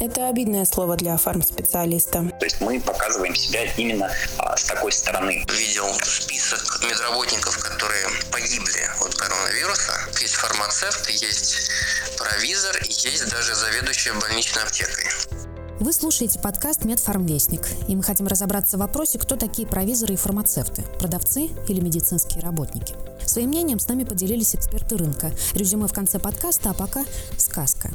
– это обидное слово для фармспециалиста. То есть мы показываем себя именно а, с такой стороны. Видел список медработников, которые погибли от коронавируса. Есть фармацевт, есть провизор, есть даже заведующая больничной аптекой. Вы слушаете подкаст «Медфармвестник», и мы хотим разобраться в вопросе, кто такие провизоры и фармацевты – продавцы или медицинские работники. Своим мнением с нами поделились эксперты рынка. Резюме в конце подкаста, а пока – сказка.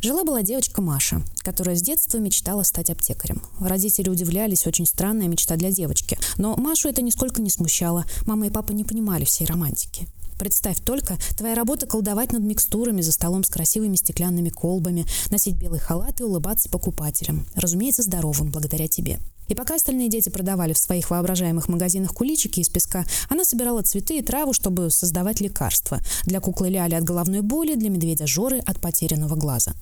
Жила-была девочка Маша, которая с детства мечтала стать аптекарем. Родители удивлялись, очень странная мечта для девочки. Но Машу это нисколько не смущало. Мама и папа не понимали всей романтики. Представь только, твоя работа колдовать над микстурами за столом с красивыми стеклянными колбами, носить белый халат и улыбаться покупателям. Разумеется, здоровым, благодаря тебе. И пока остальные дети продавали в своих воображаемых магазинах куличики из песка, она собирала цветы и траву, чтобы создавать лекарства. Для куклы Ляли от головной боли, для медведя Жоры от потерянного глаза.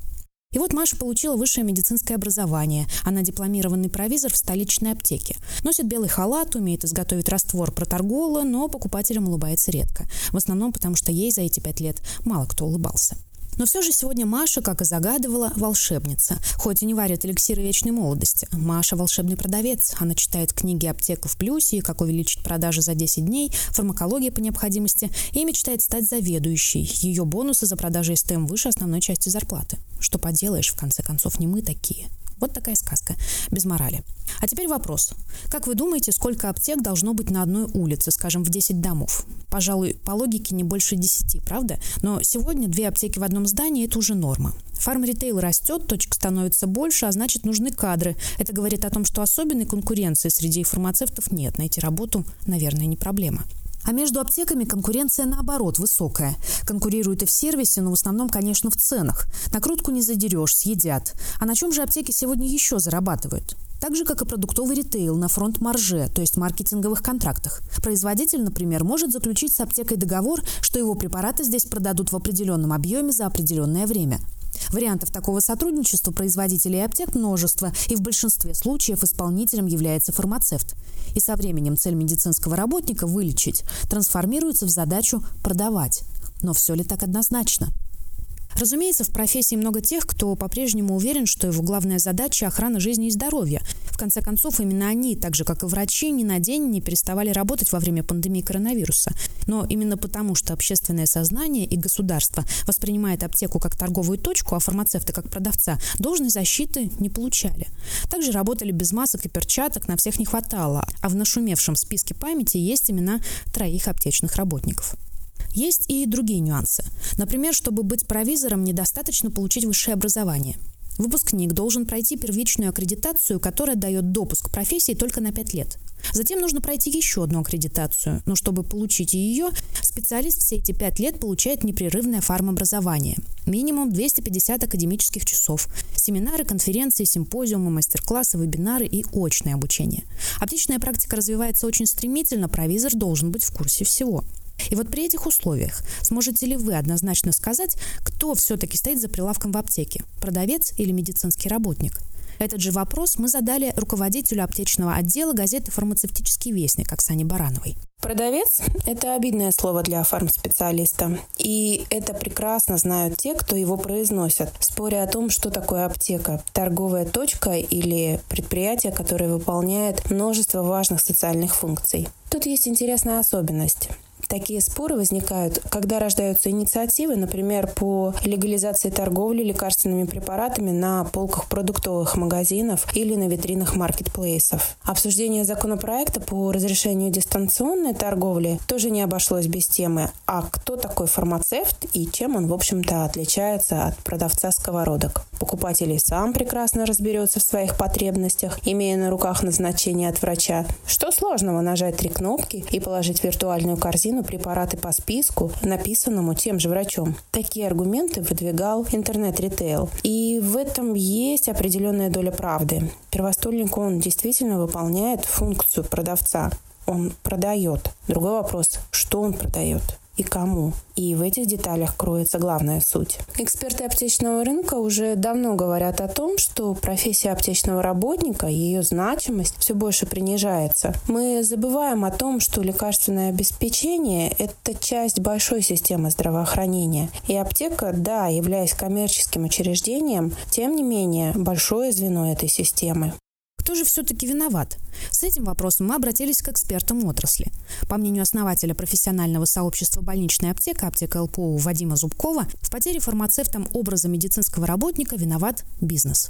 И вот Маша получила высшее медицинское образование. Она дипломированный провизор в столичной аптеке. Носит белый халат, умеет изготовить раствор проторгола, но покупателям улыбается редко. В основном потому, что ей за эти пять лет мало кто улыбался. Но все же сегодня Маша, как и загадывала, волшебница. Хоть и не варит эликсиры вечной молодости. Маша – волшебный продавец. Она читает книги «Аптека в плюсе», «Как увеличить продажи за 10 дней», «Фармакология по необходимости» и мечтает стать заведующей. Ее бонусы за продажи СТМ выше основной части зарплаты. Что поделаешь, в конце концов, не мы такие. Вот такая сказка, без морали. А теперь вопрос. Как вы думаете, сколько аптек должно быть на одной улице, скажем, в 10 домов? Пожалуй, по логике не больше 10, правда? Но сегодня две аптеки в одном здании – это уже норма. Фарм-ритейл растет, точек становится больше, а значит нужны кадры. Это говорит о том, что особенной конкуренции среди фармацевтов нет. Найти работу, наверное, не проблема. А между аптеками конкуренция наоборот высокая. Конкурируют и в сервисе, но в основном, конечно, в ценах. Накрутку не задерешь, съедят. А на чем же аптеки сегодня еще зарабатывают? Так же, как и продуктовый ритейл на фронт-марже, то есть маркетинговых контрактах. Производитель, например, может заключить с аптекой договор, что его препараты здесь продадут в определенном объеме за определенное время. Вариантов такого сотрудничества производителей аптек множество, и в большинстве случаев исполнителем является фармацевт. И со временем цель медицинского работника – вылечить – трансформируется в задачу продавать. Но все ли так однозначно? Разумеется, в профессии много тех, кто по-прежнему уверен, что его главная задача – охрана жизни и здоровья. В конце концов, именно они, так же как и врачи, ни на день не переставали работать во время пандемии коронавируса. Но именно потому, что общественное сознание и государство воспринимает аптеку как торговую точку, а фармацевта как продавца, должной защиты не получали. Также работали без масок и перчаток, на всех не хватало, а в нашумевшем списке памяти есть имена троих аптечных работников. Есть и другие нюансы. Например, чтобы быть провизором, недостаточно получить высшее образование. Выпускник должен пройти первичную аккредитацию, которая дает допуск к профессии только на 5 лет. Затем нужно пройти еще одну аккредитацию, но чтобы получить ее, специалист все эти 5 лет получает непрерывное фармобразование. Минимум 250 академических часов, семинары, конференции, симпозиумы, мастер-классы, вебинары и очное обучение. Аптечная практика развивается очень стремительно, провизор должен быть в курсе всего. И вот при этих условиях сможете ли вы однозначно сказать, кто все-таки стоит за прилавком в аптеке – продавец или медицинский работник? Этот же вопрос мы задали руководителю аптечного отдела газеты «Фармацевтический вестник» Оксане Барановой. Продавец – это обидное слово для фармспециалиста. И это прекрасно знают те, кто его произносят, споря о том, что такое аптека – торговая точка или предприятие, которое выполняет множество важных социальных функций. Тут есть интересная особенность. Такие споры возникают, когда рождаются инициативы, например, по легализации торговли лекарственными препаратами на полках продуктовых магазинов или на витринах маркетплейсов. Обсуждение законопроекта по разрешению дистанционной торговли тоже не обошлось без темы «А кто такой фармацевт и чем он, в общем-то, отличается от продавца сковородок?» Покупатель и сам прекрасно разберется в своих потребностях, имея на руках назначение от врача. Что сложного нажать три кнопки и положить виртуальную корзину медицину препараты по списку, написанному тем же врачом. Такие аргументы выдвигал интернет-ритейл. И в этом есть определенная доля правды. Первостольник, он действительно выполняет функцию продавца. Он продает. Другой вопрос, что он продает. И кому. И в этих деталях кроется главная суть. Эксперты аптечного рынка уже давно говорят о том, что профессия аптечного работника, ее значимость все больше принижается. Мы забываем о том, что лекарственное обеспечение – это часть большой системы здравоохранения. И аптека, да, являясь коммерческим учреждением, тем не менее большое звено этой системы. Кто же все-таки виноват? С этим вопросом мы обратились к экспертам отрасли. По мнению основателя профессионального сообщества «Больничная аптека» аптека ЛПО Вадима Зубкова, в потере фармацевтом образа медицинского работника виноват бизнес.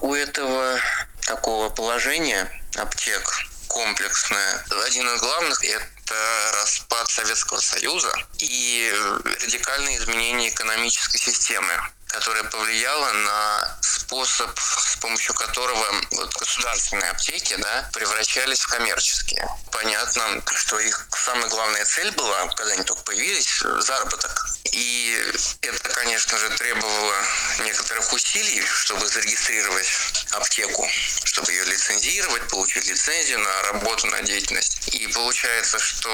У этого такого положения аптек комплексное. Один из главных – это распад Советского Союза и радикальные изменения экономической системы которая повлияла на способ, с помощью которого вот государственные аптеки да, превращались в коммерческие. Понятно, что их самая главная цель была, когда они только появились, заработок. И это, конечно же, требовало некоторых усилий, чтобы зарегистрировать аптеку, чтобы ее лицензировать, получить лицензию на работу, на деятельность. И получается, что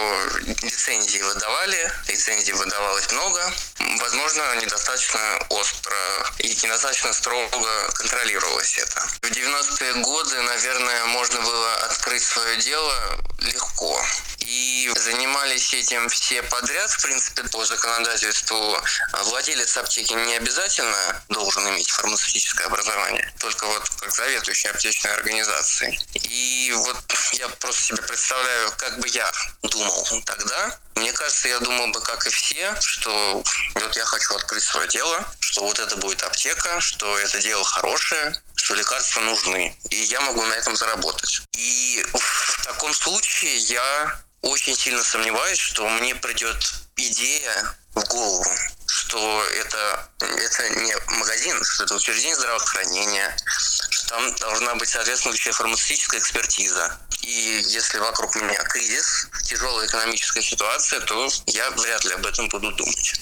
лицензии выдавали, лицензий выдавалось много, возможно, недостаточно остро и недостаточно строго контролировалось это. В 90-е годы, наверное, можно было открыть свое дело легко. И занимались этим все подряд, в принципе, по законодательству. Владелец аптеки не обязательно должен иметь фармацевтическое образование, только вот как заведующий аптечной организацией. И вот я просто себе представляю, как бы я думал тогда. Мне кажется, я думал бы, как и все, что вот я хочу открыть свое дело, что вот это будет аптека, что это дело хорошее, что лекарства нужны, и я могу на этом заработать. И в таком случае я очень сильно сомневаюсь, что мне придет идея в голову, что это, это не магазин, что это учреждение здравоохранения, что там должна быть соответствующая фармацевтическая экспертиза. И если вокруг меня кризис, тяжелая экономическая ситуация, то я вряд ли об этом буду думать.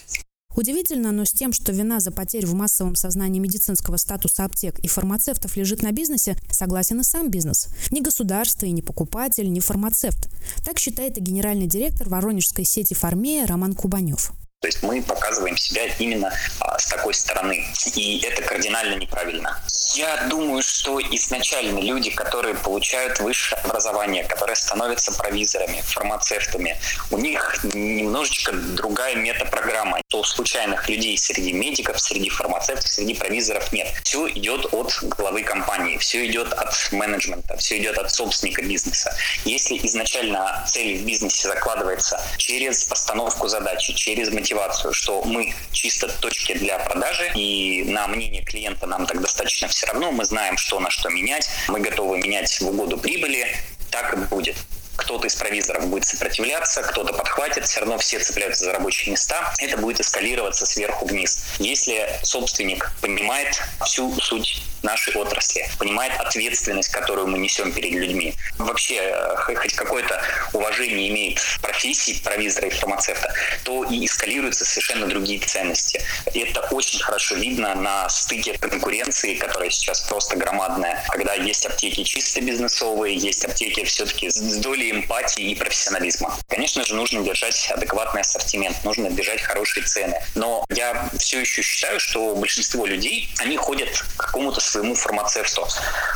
Удивительно, но с тем, что вина за потерю в массовом сознании медицинского статуса аптек и фармацевтов лежит на бизнесе, согласен и сам бизнес. Ни государство, и ни покупатель, ни фармацевт. Так считает и генеральный директор воронежской сети «Фармея» Роман Кубанев. То есть мы показываем себя именно а, с такой стороны. И это кардинально неправильно. Я думаю, что изначально люди, которые получают высшее образование, которые становятся провизорами, фармацевтами, у них немножечко другая метапрограмма. То случайных людей среди медиков, среди фармацевтов, среди провизоров нет. Все идет от главы компании, все идет от менеджмента, все идет от собственника бизнеса. Если изначально цель в бизнесе закладывается через постановку задачи, через мотивацию, мотивацию, что мы чисто точки для продажи, и на мнение клиента нам так достаточно все равно, мы знаем, что на что менять, мы готовы менять в угоду прибыли, так и будет кто-то из провизоров будет сопротивляться, кто-то подхватит, все равно все цепляются за рабочие места, это будет эскалироваться сверху вниз. Если собственник понимает всю суть нашей отрасли, понимает ответственность, которую мы несем перед людьми. Вообще, э, хоть какое-то уважение имеет профессии провизора и фармацевта, то и эскалируются совершенно другие ценности. И это очень хорошо видно на стыке конкуренции, которая сейчас просто громадная, когда есть аптеки чисто бизнесовые, есть аптеки все-таки с долей эмпатии и профессионализма. Конечно же, нужно держать адекватный ассортимент, нужно держать хорошие цены. Но я все еще считаю, что большинство людей, они ходят к какому-то фармацевту,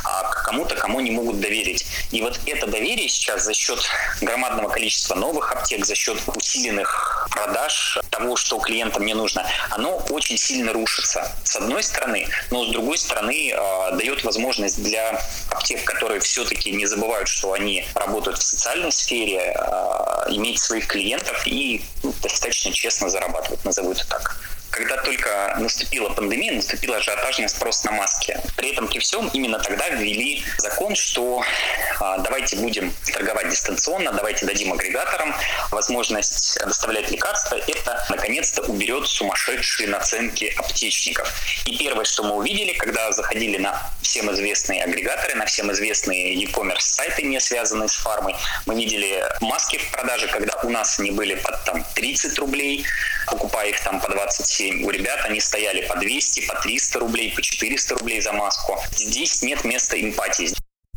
а кому-то, кому не могут доверить. И вот это доверие сейчас за счет громадного количества новых аптек, за счет усиленных продаж, того, что клиентам не нужно, оно очень сильно рушится. С одной стороны, но с другой стороны э, дает возможность для аптек, которые все-таки не забывают, что они работают в социальной сфере, э, иметь своих клиентов и ну, достаточно честно зарабатывать, назову это так когда только наступила пандемия, наступил ажиотажный спрос на маски. При этом при всем именно тогда ввели закон, что а, давайте будем торговать дистанционно, давайте дадим агрегаторам возможность доставлять лекарства. Это наконец-то уберет сумасшедшие наценки аптечников. И первое, что мы увидели, когда заходили на всем известные агрегаторы, на всем известные e-commerce сайты, не связанные с фармой, мы видели маски в продаже, когда у нас они были под там 30 рублей, покупая их там по 27. У ребят они стояли по 200, по 300 рублей, по 400 рублей за маску. Здесь нет места эмпатии.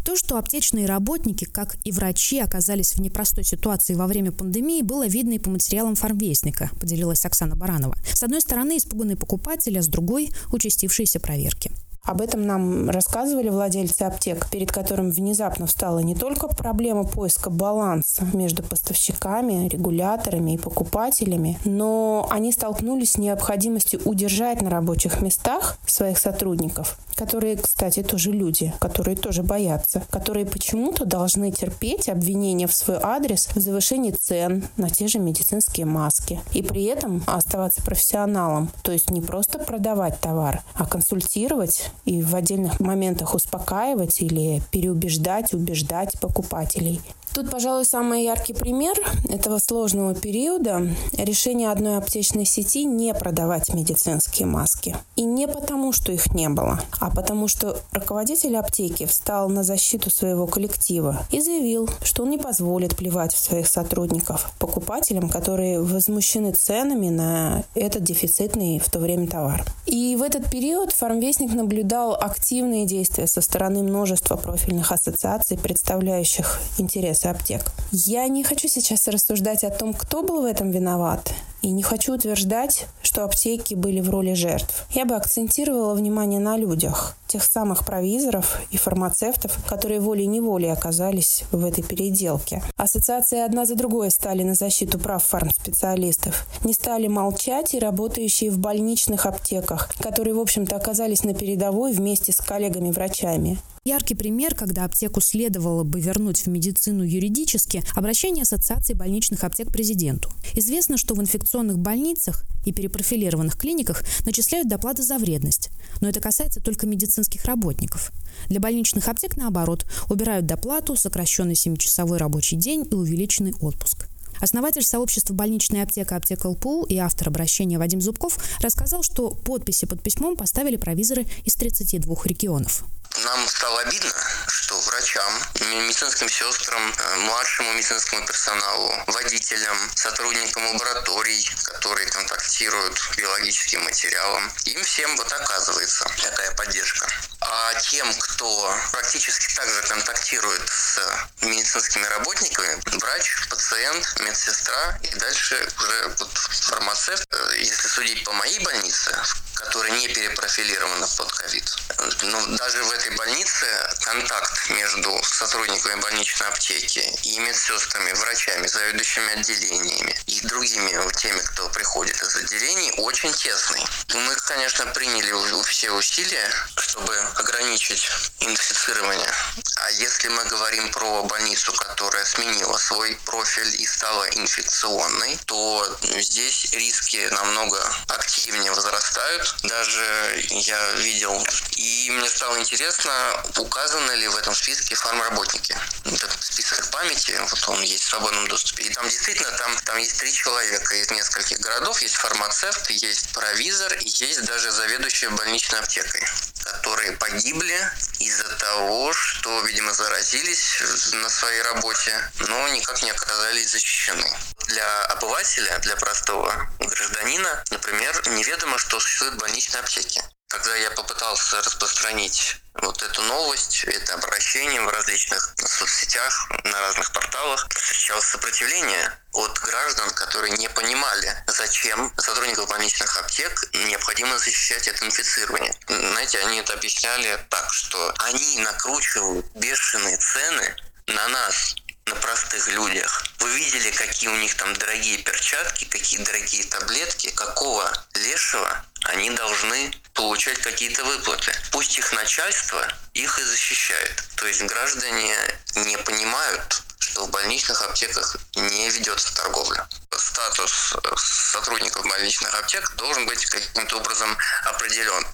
То, что аптечные работники, как и врачи, оказались в непростой ситуации во время пандемии, было видно и по материалам фармвестника, поделилась Оксана Баранова. С одной стороны, испуганные покупатели, а с другой – участившиеся проверки. Об этом нам рассказывали владельцы аптек, перед которым внезапно встала не только проблема поиска баланса между поставщиками, регуляторами и покупателями, но они столкнулись с необходимостью удержать на рабочих местах своих сотрудников, которые, кстати, тоже люди, которые тоже боятся, которые почему-то должны терпеть обвинения в свой адрес в завышении цен на те же медицинские маски и при этом оставаться профессионалом, то есть не просто продавать товар, а консультировать и в отдельных моментах успокаивать или переубеждать, убеждать покупателей. Тут, пожалуй, самый яркий пример этого сложного периода – решение одной аптечной сети не продавать медицинские маски. И не потому, что их не было, а потому что руководитель аптеки встал на защиту своего коллектива и заявил, что он не позволит плевать в своих сотрудников покупателям, которые возмущены ценами на этот дефицитный в то время товар. И в этот период фармвестник наблюдал активные действия со стороны множества профильных ассоциаций, представляющих интересы аптек. Я не хочу сейчас рассуждать о том, кто был в этом виноват, и не хочу утверждать, что аптеки были в роли жертв. Я бы акцентировала внимание на людях, тех самых провизоров и фармацевтов, которые волей-неволей оказались в этой переделке. Ассоциации одна за другой стали на защиту прав фармспециалистов. Не стали молчать и работающие в больничных аптеках, которые, в общем-то, оказались на передовой вместе с коллегами-врачами. Яркий пример, когда аптеку следовало бы вернуть в медицину юридически, обращение Ассоциации больничных аптек президенту. Известно, что в инфекционных больницах и перепрофилированных клиниках начисляют доплаты за вредность, но это касается только медицинских работников. Для больничных аптек, наоборот, убирают доплату, сокращенный 7-часовой рабочий день и увеличенный отпуск. Основатель сообщества «Больничная аптека» аптека ЛПУ и автор обращения Вадим Зубков рассказал, что подписи под письмом поставили провизоры из 32 регионов. Нам стало обидно, что врачам, медицинским сестрам, э, младшему медицинскому персоналу, водителям, сотрудникам лабораторий, которые контактируют с биологическим материалом, им всем вот оказывается такая поддержка. А тем, кто практически также контактирует с медицинскими работниками, врач, пациент, медсестра и дальше уже вот фармацевт, э, если судить по моей больнице, которая не перепрофилирована под ковид. Но даже в этой больнице контакт между сотрудниками больничной аптеки и медсестрами, врачами, заведующими отделениями и другими теми, кто приходит из отделений, очень тесный. Мы, конечно, приняли все усилия, чтобы ограничить инфицирование. А если мы говорим про больницу, которая сменила свой профиль и стала инфекционной, то здесь риски намного активнее возрастают, даже я видел. И мне стало интересно, указаны ли в этом списке фармработники. Этот список памяти, вот он есть в свободном доступе. И там действительно, там, там есть три человека из нескольких городов. Есть фармацевт, есть провизор, и есть даже заведующая больничной аптекой которые погибли из-за того, что, видимо, заразились на своей работе, но никак не оказались защищены. Для обывателя, для простого гражданина, например, неведомо, что существуют больничные аптеки. Когда я попытался распространить вот эту новость, это обращение в различных соцсетях, на разных порталах, встречалось сопротивление от граждан, которые не понимали, зачем сотрудников больничных аптек необходимо защищать от инфицирования. Знаете, они это объясняли так, что они накручивают бешеные цены на нас, на простых людях. Вы видели, какие у них там дорогие перчатки, какие дорогие таблетки, какого лешего они должны получать какие-то выплаты. Пусть их начальство их и защищает. То есть граждане не понимают, что в больничных аптеках не ведется торговля. Статус сотрудников больничных аптек должен быть каким-то образом определен.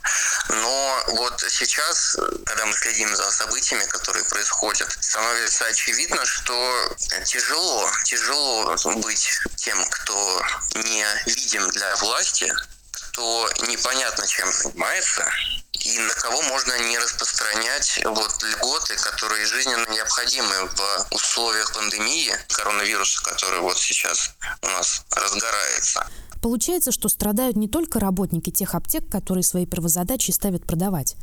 Но вот сейчас, когда мы следим за событиями, которые происходят, становится очевидно, что тяжело, тяжело быть тем, кто не видим для власти, кто непонятно чем занимается, и на кого можно не распространять вот льготы, которые жизненно необходимы в условиях пандемии коронавируса, который вот сейчас у нас разгорается. Получается, что страдают не только работники тех аптек, которые свои первозадачи ставят продавать.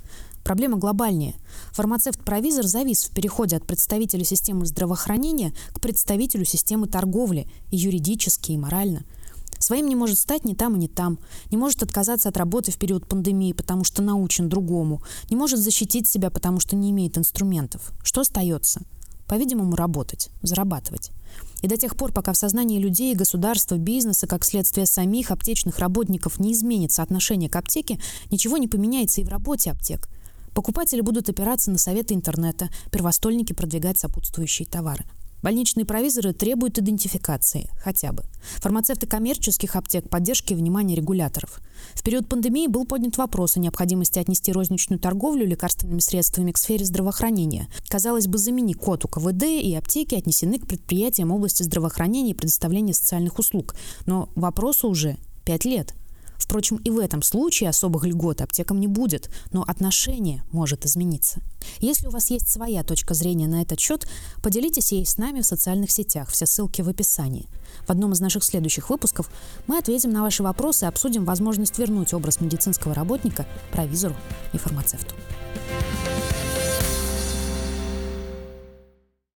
Проблема глобальнее. Фармацевт-провизор завис в переходе от представителя системы здравоохранения к представителю системы торговли и юридически, и морально. Своим не может стать ни там ни там. Не может отказаться от работы в период пандемии, потому что научен другому. Не может защитить себя, потому что не имеет инструментов. Что остается? По-видимому, работать, зарабатывать. И до тех пор, пока в сознании людей, государства, бизнеса, как следствие самих аптечных работников не изменится отношение к аптеке, ничего не поменяется и в работе аптек. Покупатели будут опираться на советы интернета, первостольники продвигать сопутствующие товары. Больничные провизоры требуют идентификации, хотя бы. Фармацевты коммерческих аптек – поддержки и внимания регуляторов. В период пандемии был поднят вопрос о необходимости отнести розничную торговлю лекарственными средствами к сфере здравоохранения. Казалось бы, замени код у КВД и аптеки отнесены к предприятиям области здравоохранения и предоставления социальных услуг. Но вопросу уже пять лет – Впрочем, и в этом случае особых льгот аптекам не будет, но отношение может измениться. Если у вас есть своя точка зрения на этот счет, поделитесь ей с нами в социальных сетях, все ссылки в описании. В одном из наших следующих выпусков мы ответим на ваши вопросы и обсудим возможность вернуть образ медицинского работника провизору и фармацевту.